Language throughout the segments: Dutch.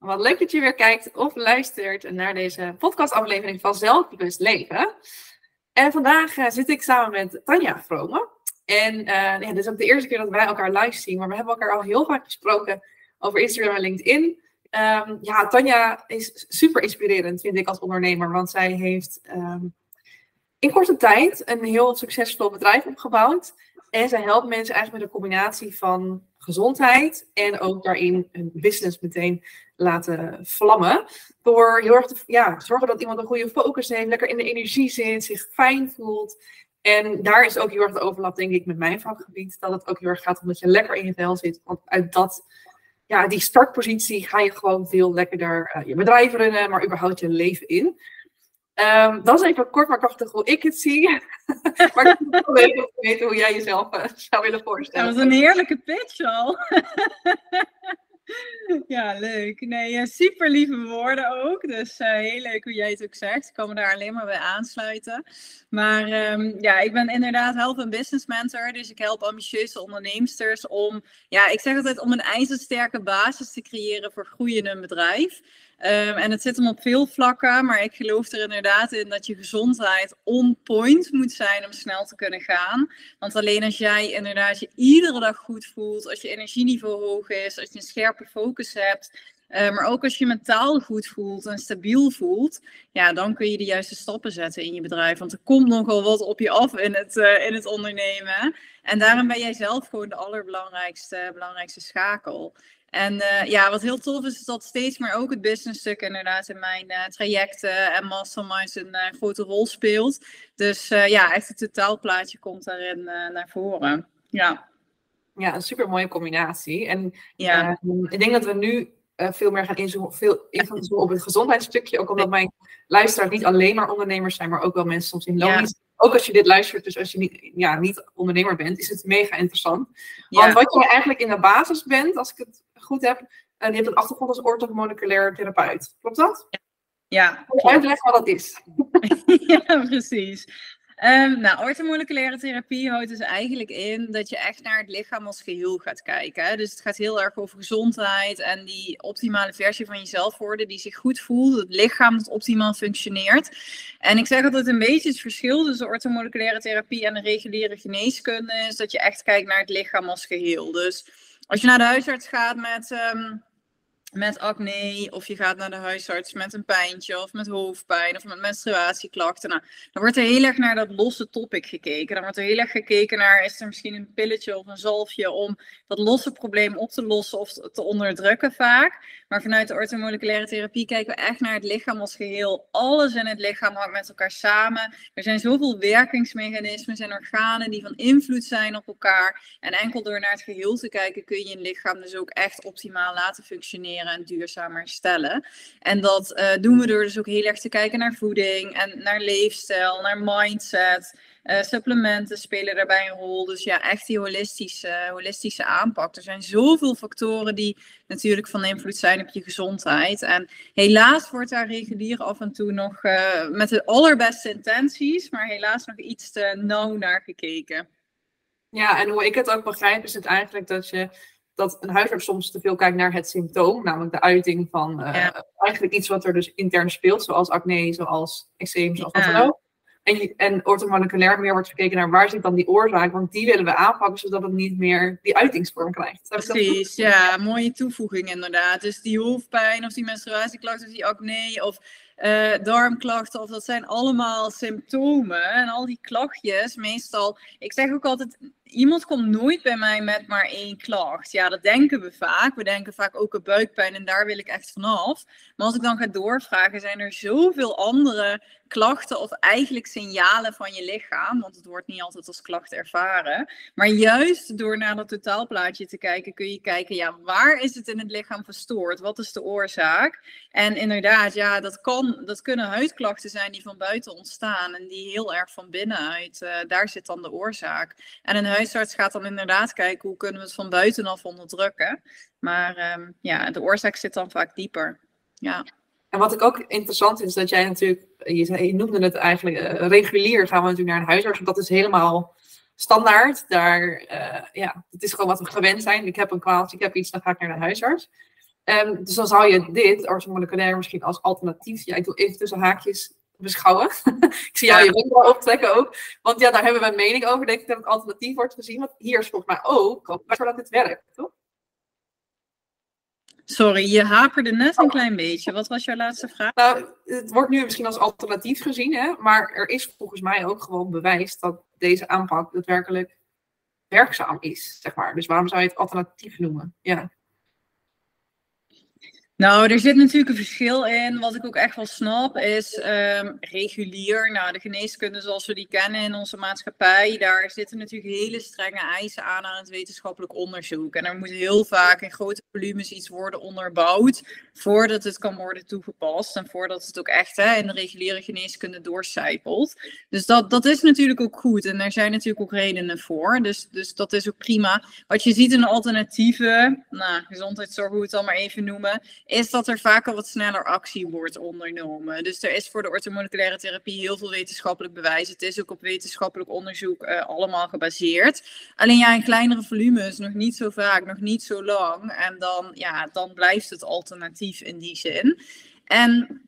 Wat leuk dat je weer kijkt of luistert naar deze podcastaflevering van Zelfbewust Leven. En vandaag uh, zit ik samen met Tanja Vrome. En uh, ja, dit is ook de eerste keer dat wij elkaar live zien, maar we hebben elkaar al heel vaak gesproken over Instagram en LinkedIn. Um, ja, Tanja is super inspirerend, vind ik als ondernemer, want zij heeft um, in korte tijd een heel succesvol bedrijf opgebouwd. En zij helpt mensen eigenlijk met een combinatie van gezondheid en ook daarin een business meteen laten vlammen. Door heel erg te ja, zorgen dat iemand een goede focus heeft, lekker in de energie zit, zich fijn voelt. En daar is ook heel erg de overlap, denk ik, met mijn vakgebied. Dat het ook heel erg gaat omdat je lekker in je vel zit. Want uit dat, ja, die startpositie ga je gewoon veel lekkerder uh, je bedrijf runnen, maar überhaupt je leven in. Um, dat is even kort maar krachtig hoe ik het zie. maar ik wil wel weten hoe jij jezelf uh, zou willen voorstellen. Dat was een heerlijke pitch al. ja, leuk. Nee, super lieve woorden ook. Dus uh, heel leuk hoe jij het ook zegt. Ik kan me daar alleen maar bij aansluiten. Maar um, ja, ik ben inderdaad help een business mentor. Dus ik help ambitieuze onderneemsters om, ja, ik zeg altijd om een ijzersterke basis te creëren voor groeiende bedrijf. Um, en het zit hem op veel vlakken, maar ik geloof er inderdaad in dat je gezondheid on point moet zijn om snel te kunnen gaan. Want alleen als jij inderdaad je iedere dag goed voelt, als je energieniveau hoog is, als je een scherpe focus hebt, uh, maar ook als je mentaal goed voelt en stabiel voelt, ja, dan kun je de juiste stappen zetten in je bedrijf. Want er komt nogal wat op je af in het, uh, in het ondernemen. En daarom ben jij zelf gewoon de allerbelangrijkste belangrijkste schakel. En uh, ja, wat heel tof is, is dat steeds meer ook het business stuk inderdaad in mijn uh, trajecten en masterminds een uh, grote rol speelt. Dus ja, echt het totaalplaatje komt daarin naar voren. Ja. Ja, een super mooie combinatie. En ja. ik denk dat we nu veel meer gaan inzoomen, veel op het gezondheidsstukje. Ook omdat mijn luisteraars niet alleen maar ondernemers zijn, maar ook wel mensen soms in loondienst. Ja ook als je dit luistert, dus als je niet, ja, niet ondernemer bent, is het mega interessant. Want wat je eigenlijk in de basis bent, als ik het goed heb, en je hebt een achtergrond als orthomoleculair therapeut. Klopt dat? Ja. Uitleggen wat dat is? ja, precies. Um, nou, orthomoleculaire therapie houdt dus eigenlijk in dat je echt naar het lichaam als geheel gaat kijken. Hè? Dus het gaat heel erg over gezondheid en die optimale versie van jezelf worden, die zich goed voelt, het lichaam dat optimaal functioneert. En ik zeg altijd een beetje het verschil tussen orthomoleculaire therapie en de reguliere geneeskunde is dat je echt kijkt naar het lichaam als geheel. Dus als je naar de huisarts gaat met... Um, met acne, of je gaat naar de huisarts met een pijntje, of met hoofdpijn, of met menstruatieklachten. Nou, dan wordt er heel erg naar dat losse topic gekeken. Dan wordt er heel erg gekeken naar, is er misschien een pilletje of een zalfje om dat losse probleem op te lossen of te onderdrukken vaak. Maar vanuit de orthomoleculaire therapie kijken we echt naar het lichaam als geheel. Alles in het lichaam hangt met elkaar samen. Er zijn zoveel werkingsmechanismen en organen die van invloed zijn op elkaar. En enkel door naar het geheel te kijken kun je je lichaam dus ook echt optimaal laten functioneren en duurzamer stellen. En dat uh, doen we door dus ook heel erg te kijken naar voeding en naar leefstijl, naar mindset. Uh, supplementen spelen daarbij een rol. Dus ja, echt die holistische, holistische aanpak. Er zijn zoveel factoren die natuurlijk van invloed zijn op je gezondheid. En helaas wordt daar regulier af en toe nog uh, met de allerbeste intenties, maar helaas nog iets te nauw naar gekeken. Ja, en hoe ik het ook begrijp, is het eigenlijk dat je dat een huisarts soms te veel kijkt naar het symptoom, namelijk de uiting van uh, eigenlijk iets wat er dus intern speelt, zoals acne, zoals eczeem, zoals wat dan ook. En, en orthomoleculair meer wordt gekeken naar waar zit dan die oorzaak, want die willen we aanpakken zodat het niet meer die uitingsvorm krijgt. Precies, ja, mooie toevoeging inderdaad. Dus die hoofdpijn of die menstruatieklachten of die acne of uh, darmklachten, of dat zijn allemaal symptomen. En al die klachtjes, meestal, ik zeg ook altijd, iemand komt nooit bij mij met maar één klacht. Ja, dat denken we vaak. We denken vaak ook een buikpijn en daar wil ik echt vanaf. Maar als ik dan ga doorvragen, zijn er zoveel andere klachten of eigenlijk signalen van je lichaam. Want het wordt niet altijd als klacht ervaren. Maar juist door naar dat totaalplaatje te kijken, kun je kijken, ja, waar is het in het lichaam verstoord? Wat is de oorzaak? En inderdaad, ja, dat, kan, dat kunnen huidklachten zijn die van buiten ontstaan en die heel erg van binnenuit, uh, daar zit dan de oorzaak. En een huisarts gaat dan inderdaad kijken hoe kunnen we het van buitenaf onderdrukken. Maar um, ja, de oorzaak zit dan vaak dieper. Ja. En wat ik ook interessant vind, is dat jij natuurlijk, je, noemde het eigenlijk uh, regulier, gaan we natuurlijk naar een huisarts. Want dat is helemaal standaard. Daar, uh, ja, het is gewoon wat we gewend zijn. Ik heb een kwaaltje, ik heb iets, dan ga ik naar de huisarts. Um, dus dan zou je dit, orthomoleculair, misschien als alternatief, ja, ik doe even tussen haakjes, beschouwen. ik zie jou je wenkbrauw optrekken ook. Want ja, daar hebben we een mening over, denk ik, dat het alternatief wordt gezien. Want hier is volgens mij ook waarvoor dat dit werkt, toch? Sorry, je haperde net een klein beetje. Wat was jouw laatste vraag? Nou, het wordt nu misschien als alternatief gezien, hè? maar er is volgens mij ook gewoon bewijs dat deze aanpak daadwerkelijk werkzaam is, zeg maar. Dus waarom zou je het alternatief noemen? Ja. Nou, er zit natuurlijk een verschil in. Wat ik ook echt wel snap is um, regulier. Nou, de geneeskunde zoals we die kennen in onze maatschappij. Daar zitten natuurlijk hele strenge eisen aan aan het wetenschappelijk onderzoek. En er moet heel vaak in grote volumes iets worden onderbouwd. Voordat het kan worden toegepast. En voordat het ook echt hè, in de reguliere geneeskunde doorcijpelt. Dus dat, dat is natuurlijk ook goed. En daar zijn natuurlijk ook redenen voor. Dus, dus dat is ook prima. Wat je ziet in de alternatieven. Nou, gezondheidszorg, hoe we het dan maar even noemen is dat er vaak al wat sneller actie wordt ondernomen. Dus er is voor de orthomoleculaire therapie heel veel wetenschappelijk bewijs. Het is ook op wetenschappelijk onderzoek uh, allemaal gebaseerd. Alleen ja, in kleinere volumes, nog niet zo vaak, nog niet zo lang. En dan, ja, dan blijft het alternatief in die zin. En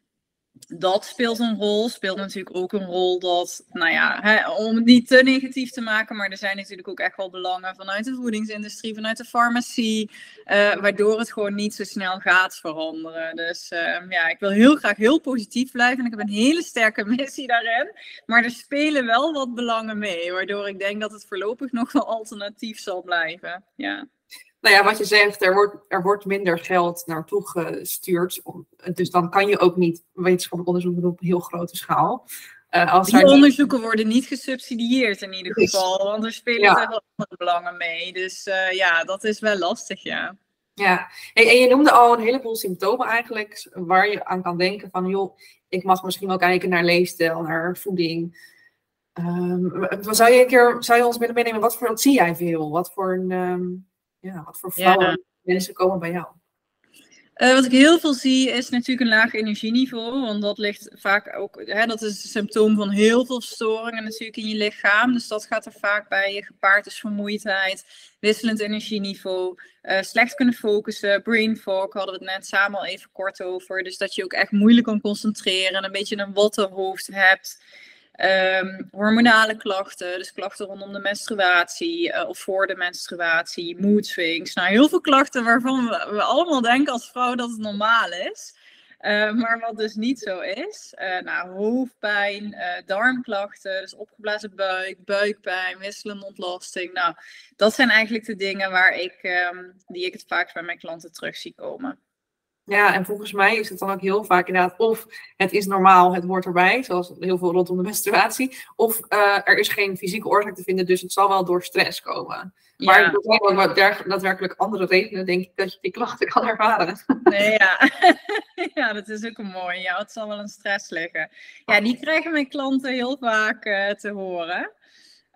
dat speelt een rol. Speelt natuurlijk ook een rol dat, nou ja, hè, om het niet te negatief te maken, maar er zijn natuurlijk ook echt wel belangen vanuit de voedingsindustrie, vanuit de farmacie, uh, waardoor het gewoon niet zo snel gaat veranderen. Dus uh, ja, ik wil heel graag heel positief blijven en ik heb een hele sterke missie daarin. Maar er spelen wel wat belangen mee, waardoor ik denk dat het voorlopig nog wel alternatief zal blijven. Ja nou ja, wat je zegt, er wordt, er wordt minder geld naartoe gestuurd. Dus dan kan je ook niet wetenschappelijk onderzoek doen op heel grote schaal. Uh, als Die onderzoeken worden niet gesubsidieerd in ieder geval, want er spelen ja. wel andere belangen mee. Dus uh, ja, dat is wel lastig, ja. Ja, en, en, je noemde al een heleboel symptomen eigenlijk, waar je aan kan denken van, joh, ik mag misschien wel kijken naar leefstijl, naar voeding. Um, zou, je een keer, zou je ons willen meenemen, wat, voor, wat zie jij veel? Wat voor een... Um, ja, wat voor vrouwen mensen komen bij jou? Uh, wat ik heel veel zie is natuurlijk een laag energieniveau, want dat ligt vaak ook, hè, dat is een symptoom van heel veel storingen natuurlijk in je lichaam. Dus dat gaat er vaak bij je gepaard, dus vermoeidheid, wisselend energieniveau, uh, slecht kunnen focussen, brain fog, hadden we het net samen al even kort over. Dus dat je ook echt moeilijk kan concentreren en een beetje een wattenhoofd hebt. Um, hormonale klachten, dus klachten rondom de menstruatie uh, of voor de menstruatie, mood swings. Nou, heel veel klachten waarvan we, allemaal denken als vrouw dat het normaal is. Uh, maar wat dus niet zo is. Uh, nou, hoofdpijn, darmklachten, dus opgeblazen buik, buikpijn, wisselende ontlasting. Nou, dat zijn eigenlijk de dingen waar ik, um, die ik het vaakst bij mijn klanten terug zie komen. Ja, en volgens mij is het dan ook heel vaak inderdaad of het is normaal, het hoort erbij, zoals heel veel rondom de menstruatie, of uh, er is geen fysieke oorzaak te vinden, dus het zal wel door stress komen. Ja. Maar er zijn ook wat daadwerkelijk andere redenen, denk ik, dat je die klachten kan ervaren. Nee, ja. ja, dat is ook een mooi. Ja, het zal wel een stress liggen. Ja, die krijgen mijn klanten heel vaak uh, te horen.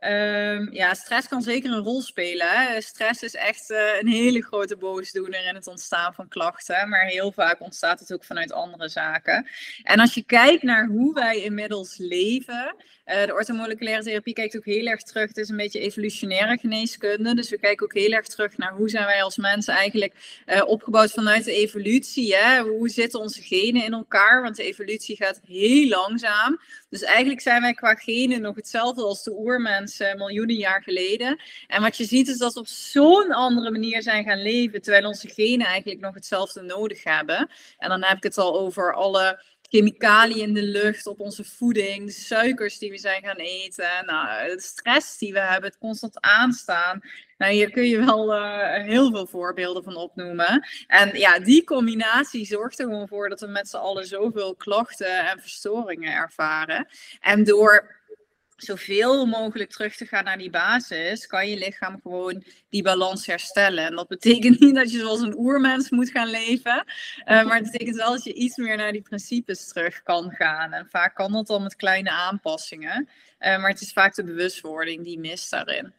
Um, ja, stress kan zeker een rol spelen. Stress is echt uh, een hele grote boosdoener in het ontstaan van klachten. Maar heel vaak ontstaat het ook vanuit andere zaken. En als je kijkt naar hoe wij inmiddels leven. Uh, de orthomoleculaire therapie kijkt ook heel erg terug. Het is een beetje evolutionaire geneeskunde. Dus we kijken ook heel erg terug naar hoe zijn wij als mensen eigenlijk uh, opgebouwd vanuit de evolutie. Hè? Hoe zitten onze genen in elkaar? Want de evolutie gaat heel langzaam. Dus eigenlijk zijn wij qua genen nog hetzelfde als de oermensen miljoenen jaar geleden. En wat je ziet is dat we op zo'n andere manier zijn gaan leven, terwijl onze genen eigenlijk nog hetzelfde nodig hebben. En dan heb ik het al over alle chemicaliën in de lucht, op onze voeding, suikers die we zijn gaan eten, nou, de stress die we hebben, het constant aanstaan. Nou, hier kun je wel uh, heel veel voorbeelden van opnoemen. En ja, die combinatie zorgt er gewoon voor dat we met z'n allen zoveel klachten en verstoringen ervaren. En door zoveel mogelijk terug te gaan naar die basis, kan je lichaam gewoon die balans herstellen. En dat betekent niet dat je zoals een oermens moet gaan leven, uh, maar het betekent wel dat je iets meer naar die principes terug kan gaan. En vaak kan dat dan met kleine aanpassingen, uh, maar het is vaak de bewustwording die mist daarin.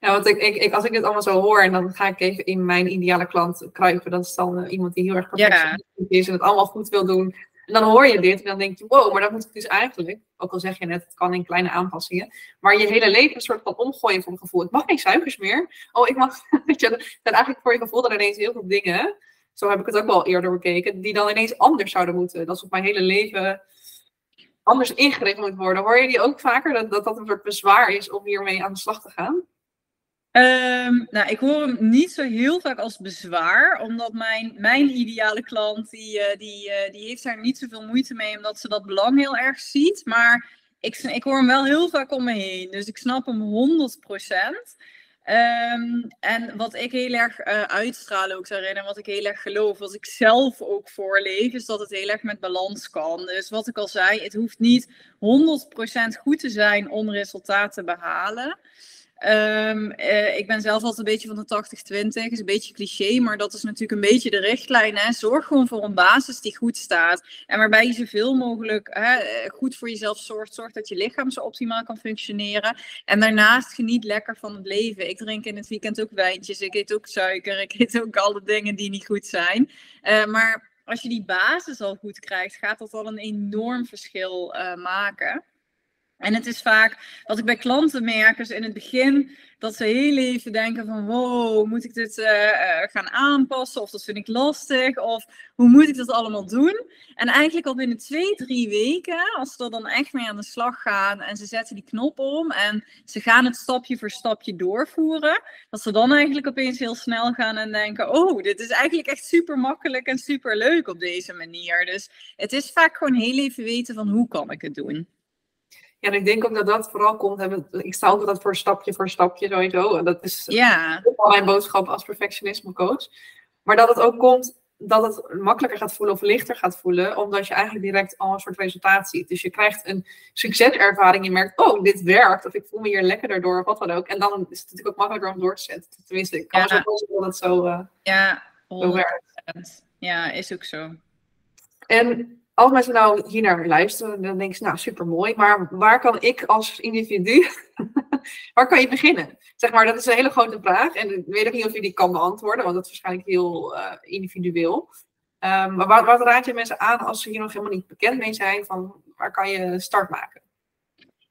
Ja, want ik, ik, ik, als ik dit allemaal zo hoor en dan ga ik even in mijn ideale klant kruipen, dat is dan uh, iemand die heel erg perfectionistisch is en het allemaal goed wil doen. En dan hoor je dit en dan denk je, wow, maar dat moet ik dus eigenlijk, ook al zeg je net, het kan in kleine aanpassingen, maar je hele leven een soort van omgooien een gevoel. Ik mag geen suikers meer. Oh, ik mag, weet je, dan eigenlijk voor je gevoel dan ineens heel veel dingen zo heb ik het ook wel eerder bekeken, die dan ineens anders zouden moeten. Dat op mijn hele leven anders ingericht moet worden. Hoor je die ook vaker, dat dat, dat een soort bezwaar is om hiermee aan de slag te gaan? Um, nou, ik hoor hem niet zo heel vaak als bezwaar, omdat mijn, mijn ideale klant, die, uh, die, uh, die heeft daar niet zoveel moeite mee, omdat ze dat belang heel erg ziet. Maar ik, ik hoor hem wel heel vaak om me heen, dus ik snap hem 100 procent. Um, en wat ik heel erg uh, uitstraal ook daarin en wat ik heel erg geloof, wat ik zelf ook voorleef, is dat het heel erg met balans kan. Dus wat ik al zei, het hoeft niet 100% goed te zijn om resultaten te behalen. Um, uh, ik ben zelf altijd een beetje van de 80-20. Is een beetje cliché, maar dat is natuurlijk een beetje de richtlijn. Hè? Zorg gewoon voor een basis die goed staat. En waarbij je zoveel mogelijk hè, goed voor jezelf zorgt. Zorg dat je lichaam zo optimaal kan functioneren. En daarnaast geniet lekker van het leven. Ik drink in het weekend ook wijntjes. Ik eet ook suiker. Ik eet ook alle dingen die niet goed zijn. Uh, maar als je die basis al goed krijgt, gaat dat al een enorm verschil maken. En het is vaak wat ik bij klanten merk, is in het begin dat ze heel even denken van wow, moet ik dit uh, gaan aanpassen of dat vind ik lastig of hoe moet ik dat allemaal doen? En eigenlijk al binnen twee, drie weken, als ze er dan echt mee aan de slag gaan en ze zetten die knop om en ze gaan het stapje voor stapje doorvoeren, dat ze dan eigenlijk opeens heel snel gaan en denken, oh, dit is eigenlijk echt super makkelijk en super leuk op deze manier. Dus het is vaak gewoon heel even weten van hoe kan ik het doen. Ja, en ik denk ook dat dat vooral komt. Ik sta ook dat voor stapje voor stapje sowieso. En dat is ja. mijn boodschap als perfectionisme coach. Maar dat het ook komt dat het makkelijker gaat voelen of lichter gaat voelen, omdat je eigenlijk direct al een soort resultaat ziet. Dus je krijgt een succeservaring, je merkt, oh, dit werkt, of ik voel me hier lekkerder door, of wat dan ook. En dan is het natuurlijk ook makkelijker om door te zetten. Tenminste, ik kan ja. me zo dat het zo, uh, ja, zo werkt. Ja, is ook zo. En als mensen nou hier naar luisteren, dan denk ze, nou super mooi, maar waar kan ik als individu, waar kan je beginnen? Zeg maar, dat is een hele grote vraag en ik weet ook niet of je die kan beantwoorden, want dat is waarschijnlijk heel uh, individueel. Um, maar wat, wat, raad je mensen aan als ze hier nog helemaal niet bekend mee zijn, van waar kan je start maken?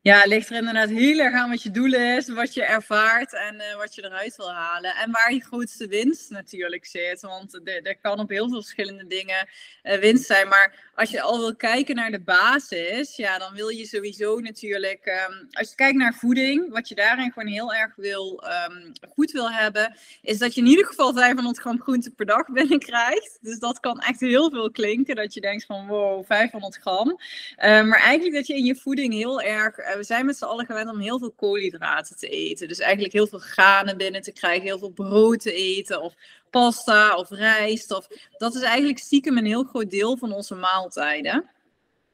Ja, het ligt er inderdaad heel erg aan wat je doel is, wat je ervaart en uh, wat je eruit wil halen. En waar je grootste winst natuurlijk zit. Want er kan op heel veel verschillende dingen uh, winst zijn. Maar als je al wil kijken naar de basis, ja, dan wil je sowieso natuurlijk, um, als je kijkt naar voeding, wat je daarin gewoon heel erg wil, um, goed wil hebben, is dat je in ieder geval 500 gram groente per dag binnenkrijgt. Dus dat kan echt heel veel klinken, dat je denkt van wow, 500 gram. Uh, maar eigenlijk dat je in je voeding heel erg, we zijn met z'n allen gewend om heel veel koolhydraten te eten. Dus eigenlijk heel veel granen binnen te krijgen, heel veel brood te eten of pasta of rijst. Of, dat is eigenlijk stiekem een heel groot deel van onze maaltijden.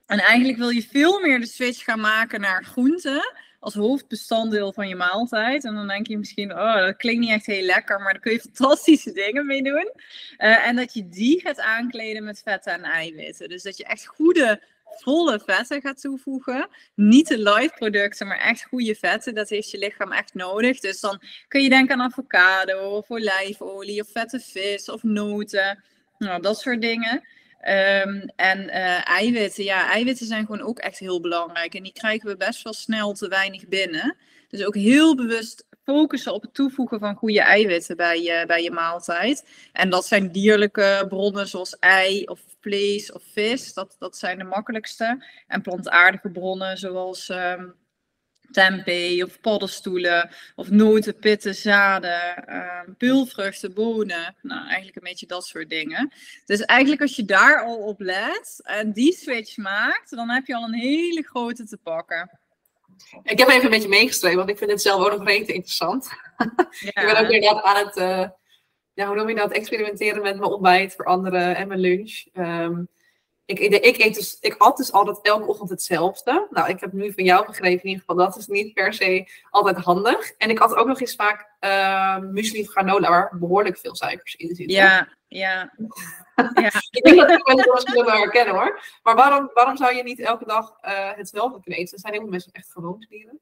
En eigenlijk wil je veel meer de switch gaan maken naar groenten als hoofdbestanddeel van je maaltijd. En dan denk je misschien, oh, dat klinkt niet echt heel lekker, maar daar kun je fantastische dingen mee doen. Uh, en dat je die gaat aankleden met vetten en eiwitten. Dus dat je echt goede volle vetten gaat toevoegen. Niet de light producten, maar echt goede vetten. Dat heeft je lichaam echt nodig. Dus dan kun je denken aan avocado of olijfolie of vette vis of noten. Nou, dat soort dingen. Um, en uh, eiwitten, ja, eiwitten zijn gewoon ook echt heel belangrijk. En die krijgen we best wel snel te weinig binnen. Dus ook heel bewust focussen op het toevoegen van goede eiwitten bij je, bij je maaltijd. En dat zijn dierlijke bronnen zoals ei of vlees of vis. Dat, dat zijn de makkelijkste. En plantaardige bronnen zoals um, tempeh of paddenstoelen of noten, pitten, zaden, um, pulvruchten, bonen. Nou, eigenlijk een beetje dat soort dingen. Dus eigenlijk als je daar al op let en die switch maakt, dan heb je al een hele grote te pakken. Ik heb even een beetje meegeschreven, want ik vind het zelf ook nog redelijk interessant. Ja. ik ben ook inderdaad aan het, uh, ja, hoe noem je dat, experimenteren met mijn ontbijt voor anderen en mijn lunch. Um, ik, ik, eet dus, ik at dus altijd elke ochtend hetzelfde. Nou, ik heb nu van jou begrepen in ieder geval, dat is niet per se altijd handig. En ik at ook nog eens vaak uh, muesli of granola, waar behoorlijk veel suikers in zitten. Ja, ja. ja. ik denk dat ik mensen wel herkennen hoor. Maar waarom, waarom zou je niet elke dag uh, hetzelfde kunnen eten? Zijn heel veel mensen echt gewoontedieren?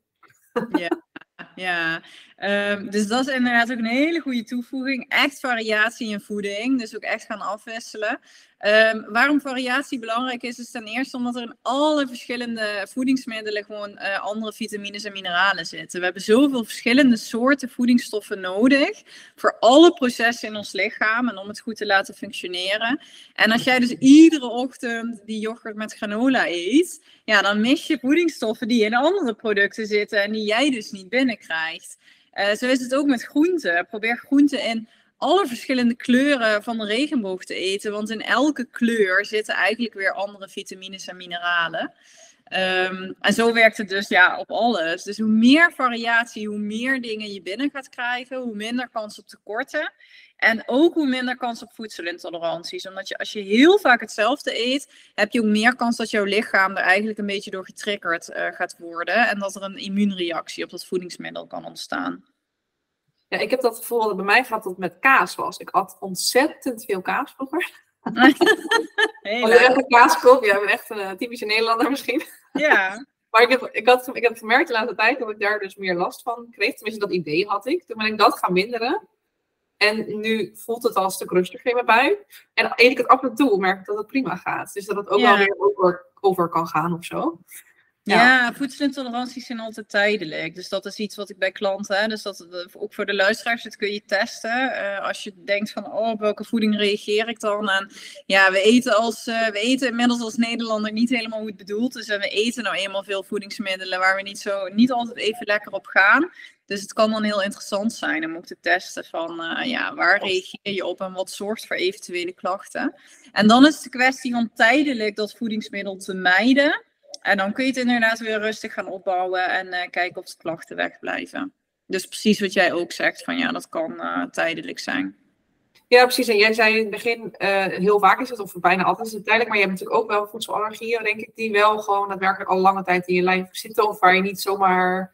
ja. ja. Ehm, dus dat is inderdaad ook een hele goede toevoeging. Echt variatie in voeding, dus ook echt gaan afwisselen. Ehm, waarom variatie belangrijk is, is ten eerste omdat er in alle verschillende voedingsmiddelen gewoon uh, andere vitamines en mineralen zitten. We hebben zoveel verschillende soorten voedingsstoffen nodig voor alle processen in ons lichaam en om het goed te laten functioneren. En als jij dus iedere ochtend die yoghurt met granola eet, ja, dan mis je voedingsstoffen die in andere producten zitten en die jij dus niet binnenkrijgt. Uh, zo is het ook met groenten. Probeer groenten in alle verschillende kleuren van de regenboog te eten. Want in elke kleur zitten eigenlijk weer andere vitamines en mineralen. Um, en zo werkt het dus ja, op alles. Dus hoe meer variatie, hoe meer dingen je binnen gaat krijgen, hoe minder kans op tekorten. En ook hoe minder kans op voedselintoleranties. Omdat je als je heel vaak hetzelfde eet, heb je ook meer kans dat jouw lichaam er eigenlijk een beetje door getriggerd uh, gaat worden. En dat er een immuunreactie op dat voedingsmiddel kan ontstaan. Ja, ik heb dat gevoel dat bij mij gaat dat met kaas was. Ik had ontzettend veel kaas vroeger. Hey, je echt een kaas koopt, ja, ik ben echt een typische Nederlander misschien. Ja. maar ik heb, ik, had, ik heb gemerkt de laatste tijd dat ik daar dus meer last van kreeg. Tenminste, dat idee had ik. Toen ben ik dat gaan minderen. En nu voelt het al een stuk rustiger in mijn buik. En eet ik het af en toe, merk ik dat het prima gaat. Dus dat het ook wel weer over, over kan gaan of zo. Ja, voedselintoleranties zijn altijd tijdelijk. Dus dat is iets wat ik bij klanten, dus dat ook voor de luisteraars, dat kun je testen. Uh, als je denkt van, oh, op welke voeding reageer ik dan? En ja, we eten, als, uh, we eten inmiddels als Nederlander niet helemaal hoe het bedoeld is. En we eten nou eenmaal veel voedingsmiddelen waar we niet, zo, niet altijd even lekker op gaan. Dus het kan dan heel interessant zijn om ook te testen van uh, ja, waar reageer je op en wat zorgt voor eventuele klachten. En dan is het de kwestie van tijdelijk dat voedingsmiddel te mijden. En dan kun je het inderdaad weer rustig gaan opbouwen en uh, kijken of de klachten wegblijven. Dus precies wat jij ook zegt, van ja, dat kan uh, tijdelijk zijn. Ja, precies. En jij zei in het begin, uh, heel vaak is het, of bijna altijd is het tijdelijk, maar je hebt natuurlijk ook wel voedselallergieën, denk ik, die wel gewoon daadwerkelijk al lange tijd in je lijf zitten, of waar je niet zomaar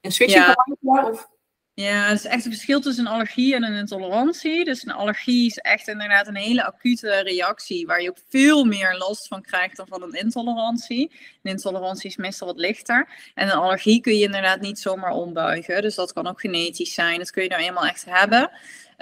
een switch ja. kan maken. Of... Ja, het is echt een verschil tussen een allergie en een intolerantie. Dus een allergie is echt inderdaad een hele acute reactie, waar je ook veel meer last van krijgt dan van een intolerantie. Een intolerantie is meestal wat lichter. En een allergie kun je inderdaad niet zomaar ombuigen. Dus dat kan ook genetisch zijn. Dat kun je nou eenmaal echt hebben.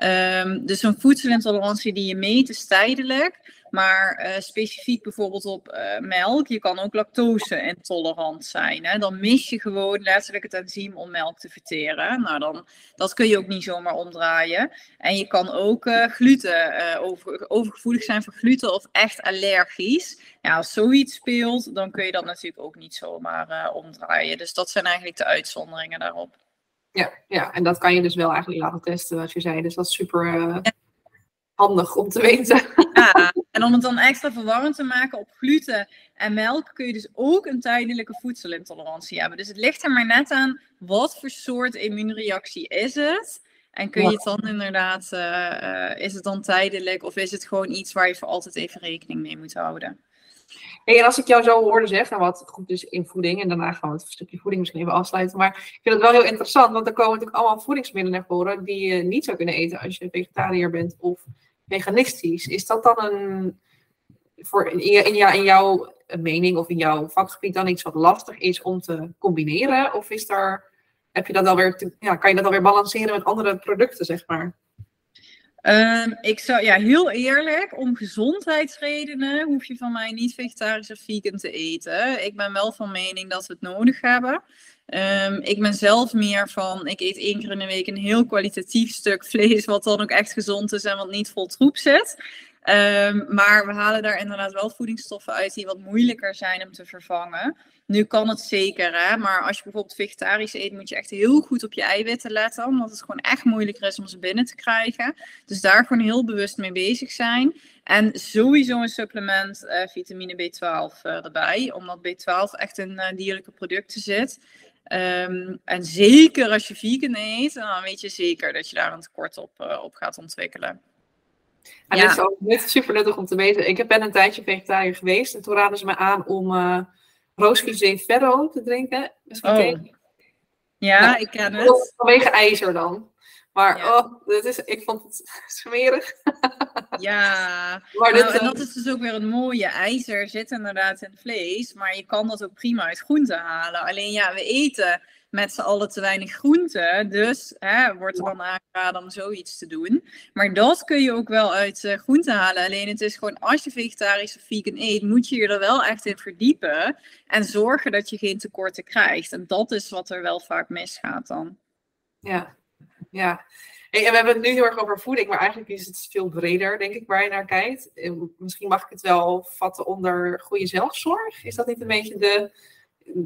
Um, dus een voedselintolerantie die je meet is tijdelijk. Maar uh, specifiek bijvoorbeeld op uh, melk, je kan ook lactose-intolerant zijn. Hè? Dan mis je gewoon letterlijk het enzym om melk te verteren. Nou, dan, dat kun je ook niet zomaar omdraaien. En je kan ook uh, gluten, over, overgevoelig zijn voor gluten of echt allergisch. Ja, als zoiets speelt, dan kun je dat natuurlijk ook niet zomaar omdraaien. Dus dat zijn eigenlijk de uitzonderingen daarop. Ja, ja, en dat kan je dus wel eigenlijk laten testen, zoals je zei. Dus dat is super handig om te weten. Ja, en om het dan extra verwarrend te maken op gluten en melk kun je dus ook een tijdelijke voedselintolerantie hebben. Dus het ligt er maar net aan wat voor soort immuunreactie is het. En kun je het dan inderdaad, uh, is het dan tijdelijk of is het gewoon iets waar je voor altijd even rekening mee moet houden? Hey, en als ik jou zo hoorde zeggen, wat goed dus in voeding, en daarna gaan we het stukje voeding misschien even afsluiten, maar ik vind het wel heel interessant, want er komen natuurlijk allemaal voedingsmiddelen naar voren die je niet zou kunnen eten als je vegetariër bent of veganistisch. Is dat dan een, voor in, in, in jouw mening of in jouw vakgebied dan iets wat lastig is om te combineren? Of is daar, heb je dat alweer ja, kan je dat alweer balanceren met andere producten, zeg maar? Um, ik zou, ja, heel eerlijk, om gezondheidsredenen hoef je van mij niet vegetarisch of vegan te eten. Ik ben wel van mening dat we het nodig hebben. Um, ik ben zelf meer van, ik eet één keer in de week een heel kwalitatief stuk vlees, wat dan ook echt gezond is en wat niet vol troep zit. Um, maar we halen daar inderdaad wel voedingsstoffen uit die wat moeilijker zijn om te vervangen. Nu kan het zeker, hè? maar als je bijvoorbeeld vegetarisch eet, moet je echt heel goed op je eiwitten letten, omdat het gewoon echt moeilijker is om ze binnen te krijgen. Dus daar gewoon heel bewust mee bezig zijn. En sowieso een supplement uh, vitamine B12 uh, erbij, omdat B12 echt in uh, dierlijke producten zit. Um, en zeker als je vegan eet, dan weet je zeker dat je daar een tekort op, op gaat ontwikkelen. En ja. Dit is ook net super nuttig om te weten. Ik ben een tijdje vegetariër geweest en toen raden ze me aan om roosvisé ferro te drinken. Dus oh. Ja, nou, ik ken het. Vanwege ijzer dan. Maar ja. oh, is, ik vond het smerig. Ja, maar dit, nou, en dat is dus ook weer een mooie. IJzer zit inderdaad in vlees, maar je kan dat ook prima uit groenten halen. Alleen ja, we eten met z'n allen te weinig groente. Dus hè, wordt er dan aangeraden om zoiets te doen. Maar dat kun je ook wel uit uh, groente halen. Alleen het is gewoon als je vegetarisch of vegan eet, moet je je er wel echt in verdiepen. En zorgen dat je geen tekorten krijgt. En dat is wat er wel vaak misgaat dan. Ja, ja. en we hebben het nu heel erg over voeding, maar eigenlijk is het veel breder, denk ik, waar je naar kijkt. Misschien mag ik het wel vatten onder goede zelfzorg. Is dat niet een beetje de,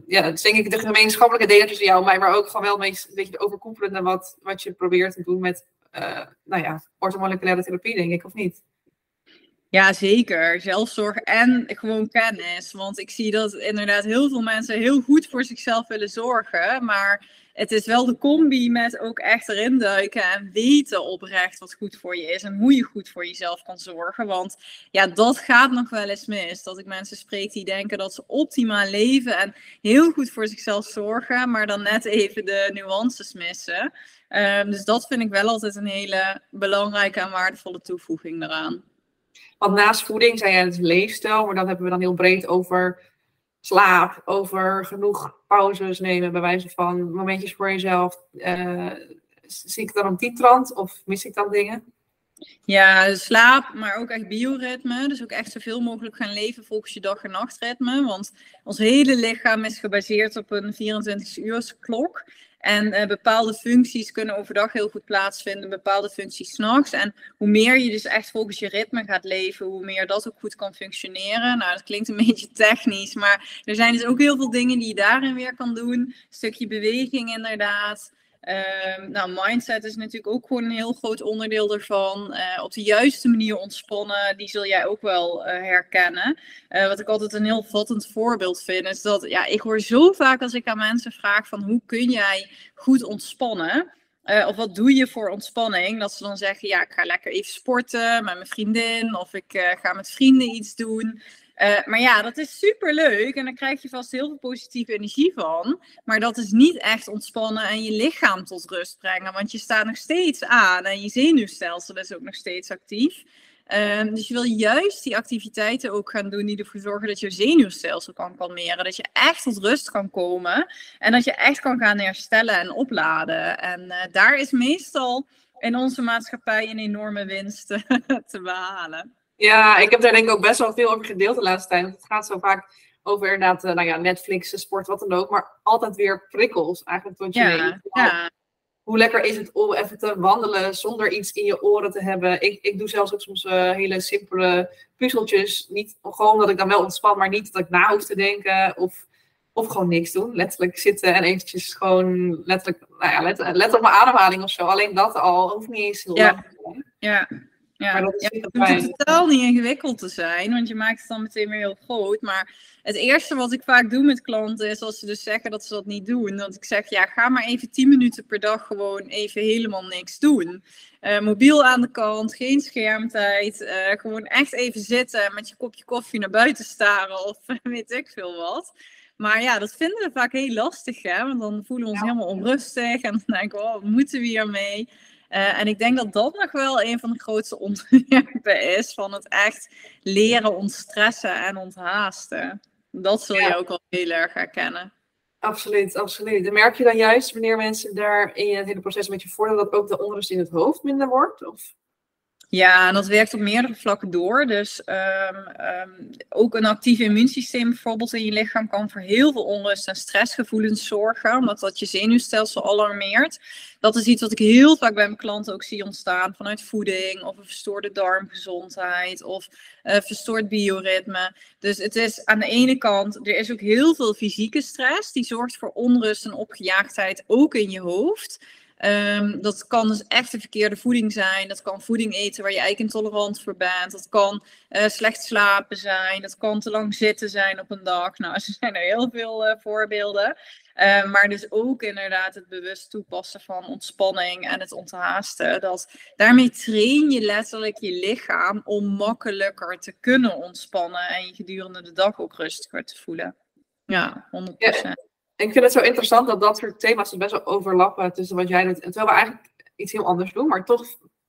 ja, dat is denk ik de gemeenschappelijke delen tussen jou en mij, maar ook gewoon wel een beetje de overkoepelende wat, wat je probeert te doen met, uh, nou ja, therapie, denk ik, of niet? Ja, zeker. Zelfzorg en gewoon kennis. Want ik zie dat inderdaad heel veel mensen heel goed voor zichzelf willen zorgen. Maar het is wel de combi met ook echt erin duiken en weten oprecht wat goed voor je is en hoe je goed voor jezelf kan zorgen. Want ja, dat gaat nog wel eens mis. Dat ik mensen spreek die denken dat ze optimaal leven en heel goed voor zichzelf zorgen, maar dan net even de nuances missen. Um, dus dat vind ik wel altijd een hele belangrijke en waardevolle toevoeging eraan. Want naast voeding zijn het leefstijl, maar dat hebben we dan heel breed over slaap, over genoeg pauzes nemen, bij wijze van momentjes voor jezelf. Uh, zie ik dan op die trant of mis ik dan dingen? Ja, slaap, maar ook echt bioritme. Dus ook echt zoveel mogelijk gaan leven volgens je dag- en nachtritme. Want ons hele lichaam is gebaseerd op een 24 klok. En uh, bepaalde functies kunnen overdag heel goed plaatsvinden, bepaalde functies s'nachts. En hoe meer je dus echt volgens je ritme gaat leven, hoe meer dat ook goed kan functioneren. Nou, dat klinkt een beetje technisch, maar er zijn dus ook heel veel dingen die je daarin weer kan doen. Een stukje beweging inderdaad. Ehm, nou, mindset is natuurlijk ook gewoon een heel groot onderdeel ervan. Uh, op de juiste manier ontspannen, die zul jij ook wel uh, herkennen. Uh, wat ik altijd een heel vattend voorbeeld vind, is dat ja, ik hoor zo vaak als ik aan mensen vraag van hoe kun jij goed ontspannen? of wat doe je voor ontspanning? Dat ze dan zeggen, ja, ik ga lekker even sporten met mijn vriendin. Of ik ga met vrienden iets doen. Uh, maar ja, dat is super leuk en daar krijg je vast heel veel positieve energie van. Maar dat is niet echt ontspannen en je lichaam tot rust brengen, want je staat nog steeds aan en je zenuwstelsel is ook nog steeds actief. Uh, dus je wil juist die activiteiten ook gaan doen die ervoor zorgen dat je zenuwstelsel kan kalmeren. Dat je echt tot rust kan komen en dat je echt kan gaan herstellen en opladen. En uh, daar is meestal in onze maatschappij een enorme winst te behalen. Ja, ik heb daar denk ik ook best wel veel over gedeeld de laatste tijd. Want het gaat zo vaak over inderdaad, uh, nou ja, Netflix, sport, wat dan ook. Maar altijd weer prikkels eigenlijk tot je ja, Ja. Hoe lekker is het om even te wandelen zonder iets in je oren te hebben. Ik, ik doe zelfs ook soms uh, hele simpele puzzeltjes. Niet gewoon dat ik dan wel ontspan, maar niet dat ik na hoef te denken. Of, of gewoon niks doen. Letterlijk zitten en eventjes gewoon letterlijk, nou ja, let, let op mijn ademhaling of zo. Alleen dat al hoeft niet eens heel ja. lang te zijn. Ja, ja, dat ja, het hoeft totaal niet ingewikkeld te zijn, want je maakt het dan meteen weer heel groot. Maar het eerste wat ik vaak doe met klanten is als ze dus zeggen dat ze dat niet doen. Dat ik zeg, ja, ga maar even 10 minuten per dag gewoon even helemaal niks doen. Uh, mobiel aan de kant, geen schermtijd. Uh, gewoon echt even zitten met je kopje koffie naar buiten staren of weet ik veel wat. Maar ja, dat vinden we vaak heel lastig, hè? want dan voelen we ons helemaal onrustig en dan denken we, oh, moeten we hiermee? Uh, en ik denk dat dat nog wel een van de grootste onderwerpen is van het echt leren ontstressen en onthaasten. Dat zul je ook al heel erg herkennen. Absoluut, absoluut. En merk je dan juist wanneer mensen daar in het hele proces met je voordeel dat ook de onrust in het hoofd minder wordt? Of? Ja, en dat werkt op meerdere vlakken door. Dus um, um, ook een actief immuunsysteem bijvoorbeeld in je lichaam kan voor heel veel onrust en stressgevoelens zorgen, omdat dat je zenuwstelsel alarmeert. Dat is iets wat ik heel vaak bij mijn klanten ook zie ontstaan vanuit voeding of een verstoorde darmgezondheid of uh, verstoord bioritme. Dus het is aan de ene kant, er is ook heel veel fysieke stress, die zorgt voor onrust en opgejaagdheid ook in je hoofd. Um, dat kan dus echt de verkeerde voeding zijn. Dat kan voeding eten waar je eigenlijk intolerant voor bent. Dat kan uh, slecht slapen zijn. Dat kan te lang zitten zijn op een dag. Nou, er zijn er heel veel uh, voorbeelden. Uh, maar dus ook inderdaad het bewust toepassen van ontspanning en het onthaasten. Dat, daarmee train je letterlijk je lichaam om makkelijker te kunnen ontspannen. En je gedurende de dag ook rustiger te voelen. Ja, 100%. Ja ik vind het zo interessant dat dat soort thema's dus best wel overlappen tussen wat jij doet. En terwijl we eigenlijk iets heel anders doen, maar toch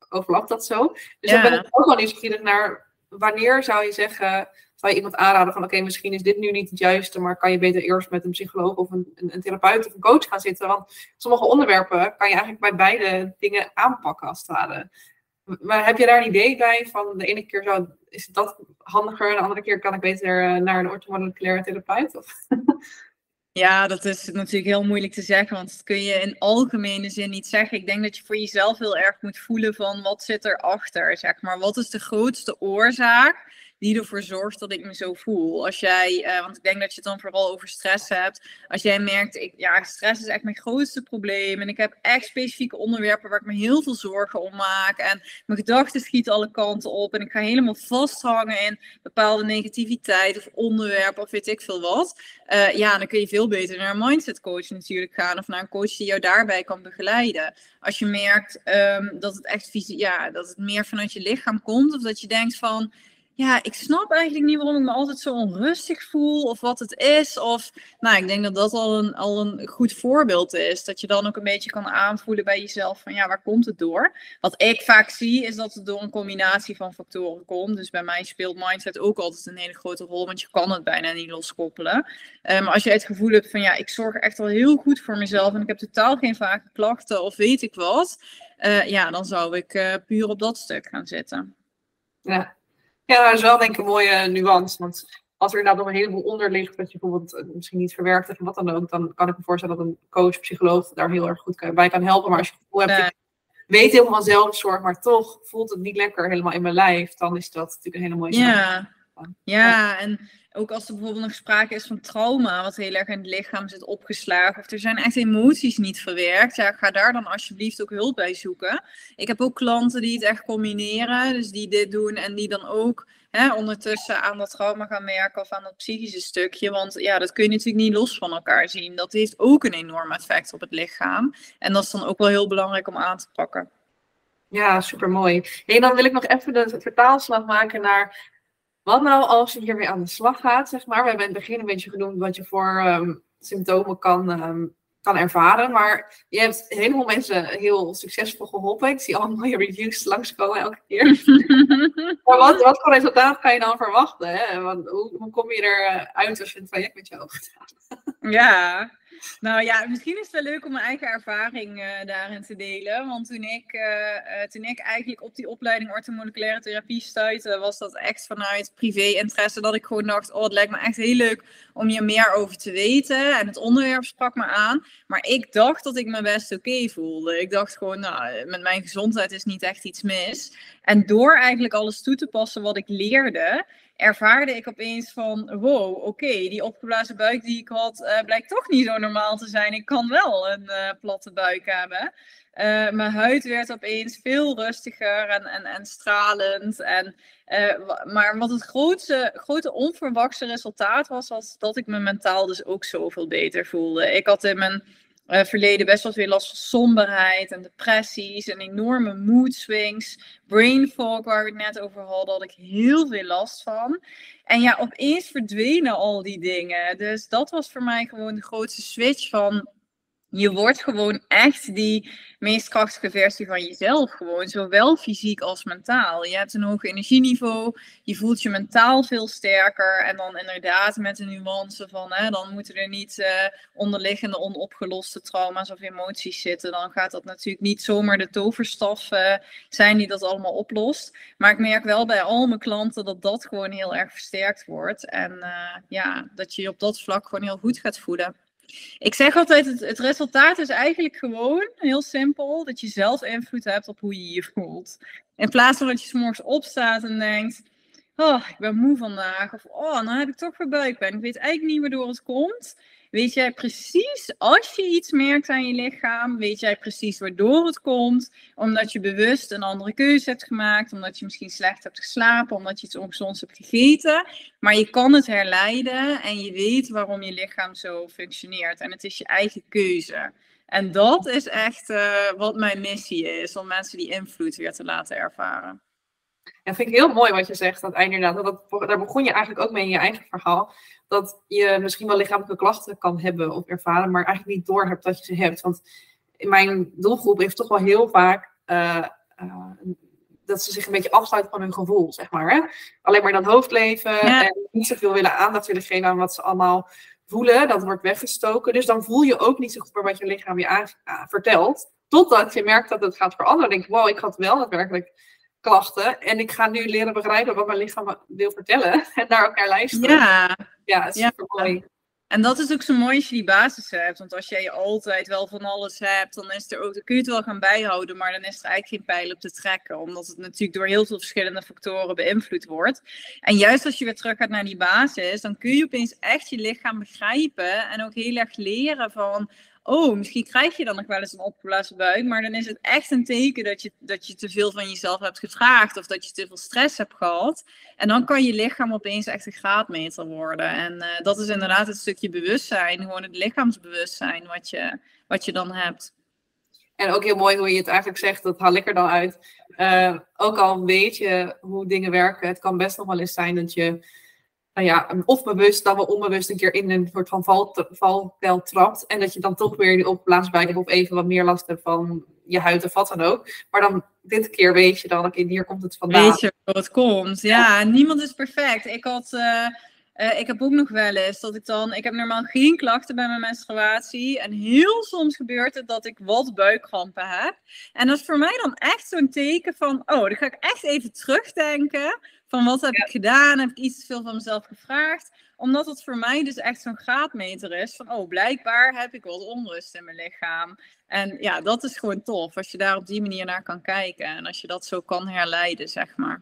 overlapt dat zo. Dus ja. dan ben ik ook wel nieuwsgierig naar wanneer zou je zeggen zou je iemand aanraden van oké, misschien is dit nu niet het juiste, maar kan je beter eerst met een psycholoog of een, een, een, therapeut of een coach gaan zitten? Want sommige onderwerpen kan je eigenlijk bij beide dingen aanpakken als het ware. Maar heb je daar een idee bij van de ene keer zou, is dat handiger en de andere keer kan ik beter eh, naar een orthomoleculaire therapeut? Of? Ja, dat is natuurlijk heel moeilijk te zeggen, want dat kun je in algemene zin niet zeggen. Ik denk dat je voor jezelf heel erg moet voelen van wat zit erachter, zeg maar. Wat is de grootste oorzaak die ervoor zorgt dat ik me zo voel. Als jij, uh, want ik denk dat je het dan vooral over stress hebt. Als jij merkt, ik, ja, stress is echt mijn grootste probleem. En ik heb echt specifieke onderwerpen waar ik me heel veel zorgen om maak. En mijn gedachten schieten alle kanten op. En ik ga helemaal vasthangen in bepaalde negativiteit of onderwerpen of weet ik veel wat. Uh, ja, dan kun je veel beter naar een mindset coach natuurlijk gaan. Of naar een coach die jou daarbij kan begeleiden. Als je merkt um, dat het echt ja, dat het meer vanuit je lichaam komt. Of dat je denkt van ja, ik snap eigenlijk niet waarom ik me altijd zo onrustig voel of wat het is. Of, nou, ik denk dat dat al een, al een goed voorbeeld is. Dat je dan ook een beetje kan aanvoelen bij jezelf van, ja, waar komt het door? Wat ik vaak zie, is dat het door een combinatie van factoren komt. Dus bij mij speelt mindset ook altijd een hele grote rol, want je kan het bijna niet loskoppelen. Maar als je het gevoel hebt van, ja, ik zorg echt wel heel goed voor mezelf en ik heb totaal geen vage klachten of weet ik wat. Uh, ja, dan zou ik uh, puur op dat stuk gaan zitten. Ja, ja, dat is wel denk ik een mooie nuance. Want als er inderdaad nog een heleboel onder ligt, wat je bijvoorbeeld eh, misschien niet verwerkt of wat dan ook, dan kan ik me voorstellen dat een coach, psycholoog daar heel erg goed bij kan helpen. Maar als je het gevoel hebt, ik weet heel van zelfzorg, maar toch voelt het niet lekker helemaal in mijn lijf, dan is dat natuurlijk een hele mooie ja. Ja, en ook als er bijvoorbeeld nog sprake is van trauma, wat heel erg in het lichaam zit opgeslagen, of er zijn echt emoties niet verwerkt, ja, ga daar dan alsjeblieft ook hulp bij zoeken. Ik heb ook klanten die het echt combineren, dus die dit doen en die dan ook hè, ondertussen aan dat trauma gaan werken of aan dat psychische stukje. Want ja, dat kun je natuurlijk niet los van elkaar zien. Dat heeft ook een enorm effect op het lichaam. En dat is dan ook wel heel belangrijk om aan te pakken. Ja, super mooi. En dan wil ik nog even de vertaalslag maken naar wat nou als je hiermee aan de slag gaat, zeg maar. We hebben in het begin een beetje genoemd wat je voor um, symptomen kan, um, kan ervaren. Maar je hebt een heleboel mensen heel succesvol geholpen. Ik zie allemaal mooie reviews langskomen elke keer. maar wat, wat voor resultaat kan je dan verwachten? Hè? Want, hoe, hoe kom je eruit als je een traject met jou hebt gedaan? ja, nou ja, misschien is het wel leuk om mijn eigen ervaring uh, daarin te delen. Want toen ik, uh, uh, toen ik eigenlijk op die opleiding orthomoleculaire therapie stuitte, was dat echt vanuit privé-interesse dat ik gewoon dacht, oh, het lijkt me echt heel leuk om hier meer over te weten. En het onderwerp sprak me aan. Maar ik dacht dat ik me best oké voelde. Ik dacht gewoon, nou, met mijn gezondheid is niet echt iets mis. En door eigenlijk alles toe te passen wat ik leerde, ervaarde ik opeens van, wow, oké, die opgeblazen buik die ik had, uh, blijkt toch niet zo normaal te zijn. Ik kan wel een uh, platte buik hebben. Uh, mijn huid werd opeens veel rustiger en, en, en stralend. En, maar wat het grootste, grote onverwachte resultaat was, was dat ik me mentaal dus ook zoveel beter voelde. Ik had in mijn uh, verleden best wel veel last van somberheid en depressies en enorme mood swings. Brain fog, waar we het net over hadden, had ik heel veel last van. En ja, opeens verdwenen al die dingen. Dus dat was voor mij gewoon de grootste switch van je wordt gewoon echt die meest krachtige versie van jezelf. Gewoon, zowel fysiek als mentaal. Je hebt een hoog energieniveau. Je voelt je mentaal veel sterker. En dan inderdaad met de nuance van, hè, dan moeten er niet uh, onderliggende onopgeloste trauma's of emoties zitten. Dan gaat dat natuurlijk niet zomaar de toverstaf uh, zijn die dat allemaal oplost. Maar ik merk wel bij al mijn klanten dat dat gewoon heel erg versterkt wordt. En uh, ja, dat je je op dat vlak gewoon heel goed gaat voelen. Ik zeg altijd, het, resultaat is eigenlijk gewoon heel simpel, dat je zelf invloed hebt op hoe je je voelt. In plaats van dat je s morgens opstaat en denkt, oh, ik ben moe vandaag, of oh, nou heb ik toch weer buikpijn, ik weet eigenlijk niet waardoor het komt. Weet jij precies, als je iets merkt aan je lichaam, weet jij precies waardoor het komt. Omdat je bewust een andere keuze hebt gemaakt, omdat je misschien slecht hebt geslapen, omdat je iets ongezonds hebt gegeten. Maar je kan het herleiden en je weet waarom je lichaam zo functioneert. En het is je eigen keuze. En dat is echt uh, wat mijn missie is, om mensen die invloed weer te laten ervaren. Ja, vind ik heel mooi wat je zegt. Dat inderdaad, dat, daar begon je eigenlijk ook mee in je eigen verhaal. Dat je misschien wel lichamelijke klachten kan hebben of ervaren, maar eigenlijk niet door hebt dat je ze hebt. Want in mijn doelgroep heeft toch wel heel vaak uh, uh, dat ze zich een beetje afsluiten van hun gevoel, zeg maar. Hè? Alleen maar in dat hoofd leven en niet zoveel willen aandacht willen geven aan wat ze allemaal voelen. Dat wordt weggestoken. Dus dan voel je ook niet zo goed meer wat je lichaam je aan, vertelt. Totdat je merkt dat het gaat veranderen. Dan denk je, wow, ik had wel daadwerkelijk klachten. En ik ga nu leren begrijpen wat mijn lichaam wil vertellen. En naar elkaar luisteren. Ja, ja super mooi. En dat is ook zo mooi als je die basis hebt. Want als jij altijd wel van alles hebt, dan, is er ook, dan kun je het wel gaan bijhouden. Maar dan is er eigenlijk geen pijl op te trekken. Omdat het natuurlijk door heel veel verschillende factoren beïnvloed wordt. En juist als je weer terug gaat naar die basis, dan kun je opeens echt je lichaam begrijpen. En ook heel erg leren van oh, misschien krijg je dan nog wel eens een opgeblazen buik, maar dan is het echt een teken dat je, dat je te veel van jezelf hebt gevraagd of dat je te veel stress hebt gehad. En dan kan je lichaam opeens echt een graadmeter worden. En uh, dat is inderdaad het stukje bewustzijn, gewoon het lichaamsbewustzijn wat je, wat je dan hebt. En ook heel mooi hoe je het eigenlijk zegt, dat haal ik er dan uit. Uh, ook al weet je hoe dingen werken, het kan best nog wel eens zijn dat je nou ja, of bewust dan wel onbewust een keer in een soort van valkuil trapt. En dat je dan toch weer die hebt of even wat meer last hebt van je huid of wat dan ook. Maar dan dit keer weet je dan, oké, hier komt het vandaan. Weet je hoe het komt. Ja, niemand is perfect. Ik had... Uh... Uh, ik heb ook nog wel eens dat ik dan, ik heb normaal geen klachten bij mijn menstruatie. En heel soms gebeurt het dat ik wat buikkrampen heb. En dat is voor mij dan echt zo'n teken van, oh, dan ga ik echt even terugdenken. Van wat heb ik gedaan? Heb ik iets te veel van mezelf gevraagd? Omdat het voor mij dus echt zo'n graadmeter is van, oh, blijkbaar heb ik wat onrust in mijn lichaam. En ja, dat is gewoon tof als je daar op die manier naar kan kijken. En als je dat zo kan herleiden, zeg maar.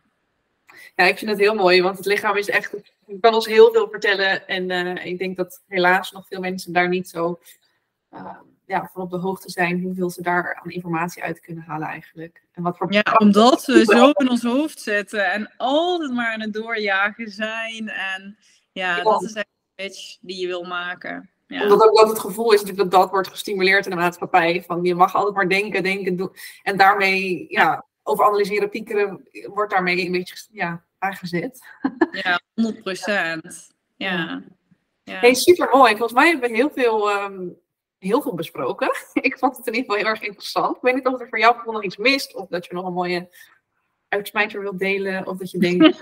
Ja, ik vind het heel mooi, want het lichaam is echt, kan ons heel veel vertellen. En uh, ik denk dat helaas nog veel mensen daar niet zo uh, ja, van op de hoogte zijn hoeveel ze daar aan informatie uit kunnen halen eigenlijk. En wat voor... Ja, omdat we zo in ons hoofd zitten en altijd maar aan het doorjagen zijn. En ja, dat is echt een switch die je wil maken. Ja. Omdat ook dat het gevoel is natuurlijk dat dat wordt gestimuleerd in de maatschappij. Van je mag altijd maar denken, denken, doen. En daarmee, ja, over analyseren, piekeren, wordt daarmee een beetje ja, aangezet. Ja, 100 procent. Ja. ja. Hey, super mooi. Volgens mij hebben we heel veel um, heel veel besproken. ik vond het in ieder geval heel erg interessant. Ik weet niet of er voor jou nog iets mist, of dat je nog een mooie uitsmijter wilt delen, of dat je denkt...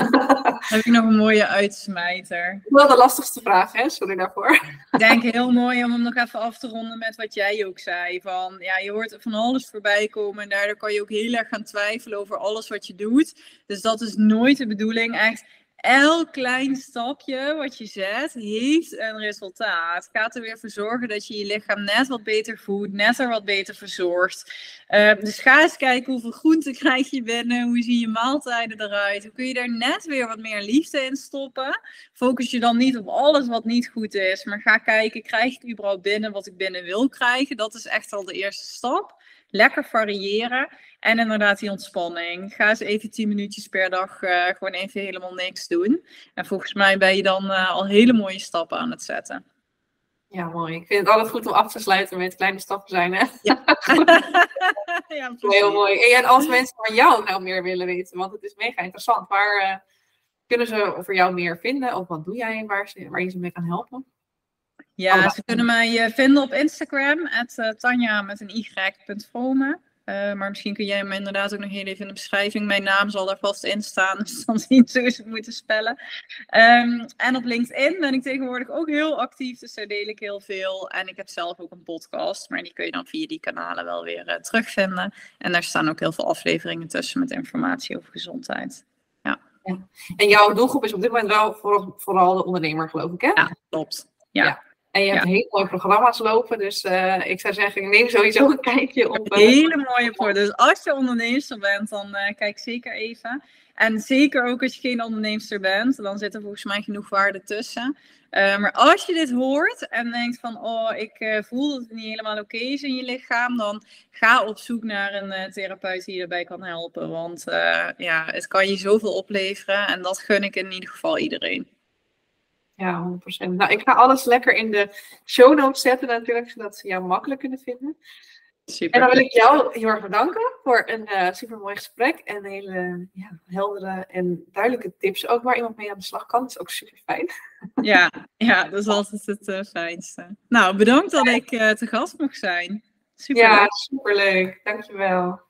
Heb je nog een mooie uitsmijter? Wel de lastigste vraag, hè? Sorry daarvoor. ik denk heel mooi om hem nog even af te ronden met wat jij ook zei. Van, ja, je hoort van alles voorbij komen en daardoor kan je ook heel erg gaan twijfelen over alles wat je doet. Dus dat is nooit de bedoeling. Echt, elk klein stapje wat je zet, heeft een resultaat. Gaat er weer voor zorgen dat je je lichaam net wat beter voedt, net er wat beter verzorgt. Uh, dus ga eens kijken hoeveel groenten krijg je binnen, hoe zien je maaltijden eruit, hoe kun je daar net weer wat meer liefde in stoppen. Focus je dan niet op alles wat niet goed is, maar ga kijken, krijg ik überhaupt binnen wat ik binnen wil krijgen? Dat is echt al de eerste stap. Lekker variëren. En inderdaad die ontspanning. Ga eens even 10 minuutjes per dag uh, gewoon even helemaal niks doen. En volgens mij ben je dan uh, al hele mooie stappen aan het zetten. Ja, mooi. Ik vind het altijd goed om af te sluiten met kleine stappen zijn. Hè? Ja. ja Heel mooi. En als mensen van jou nou meer willen weten, want het is mega interessant. Waar uh, kunnen ze voor jou meer vinden? Of wat doe jij waar, ze, waar je ze mee kan helpen? Ja, ze kunnen mij vinden op Instagram, at Tanja met een y.vrome. Uh, maar misschien kun jij me inderdaad ook nog heel even in de beschrijving. Mijn naam zal daar vast in staan, dus dan zien ze hoe ze het moeten spellen. Um, en op LinkedIn ben ik tegenwoordig ook heel actief, dus daar deel ik heel veel. En ik heb zelf ook een podcast, maar die kun je dan via die kanalen wel weer uh, terugvinden. En daar staan ook heel veel afleveringen tussen met informatie over gezondheid. Ja. ja. En jouw doelgroep is op dit moment wel vooral de ondernemer, geloof ik, hè? Ja, klopt. ja. En je hebt heel mooie programma's lopen. Dus uh, ik zou zeggen, neem sowieso een kijkje op. Uh... Hele mooie voor. Dus als je onderneemster bent, dan uh, kijk zeker even. En zeker ook als je geen onderneemster bent, dan zit er volgens mij genoeg waarde tussen. maar als je dit hoort en denkt van, oh, ik voel dat het niet helemaal oké is in je lichaam, dan ga op zoek naar een therapeut die je daarbij kan helpen. Want ja, het kan je zoveel opleveren en dat gun ik in ieder geval iedereen. Ja, 100%. Nou, ik ga alles lekker in de show notes zetten natuurlijk, zodat ze jou makkelijk kunnen vinden. Super. En dan wil ik jou heel erg bedanken voor een uh, super mooi gesprek en hele ja, heldere en duidelijke tips ook waar iemand mee aan de slag kan. Dat is ook super fijn. Ja, ja dat is altijd het uh, fijnste. Nou, bedankt dat ik uh, te gast mocht zijn. Super ja, superleuk. Dankjewel.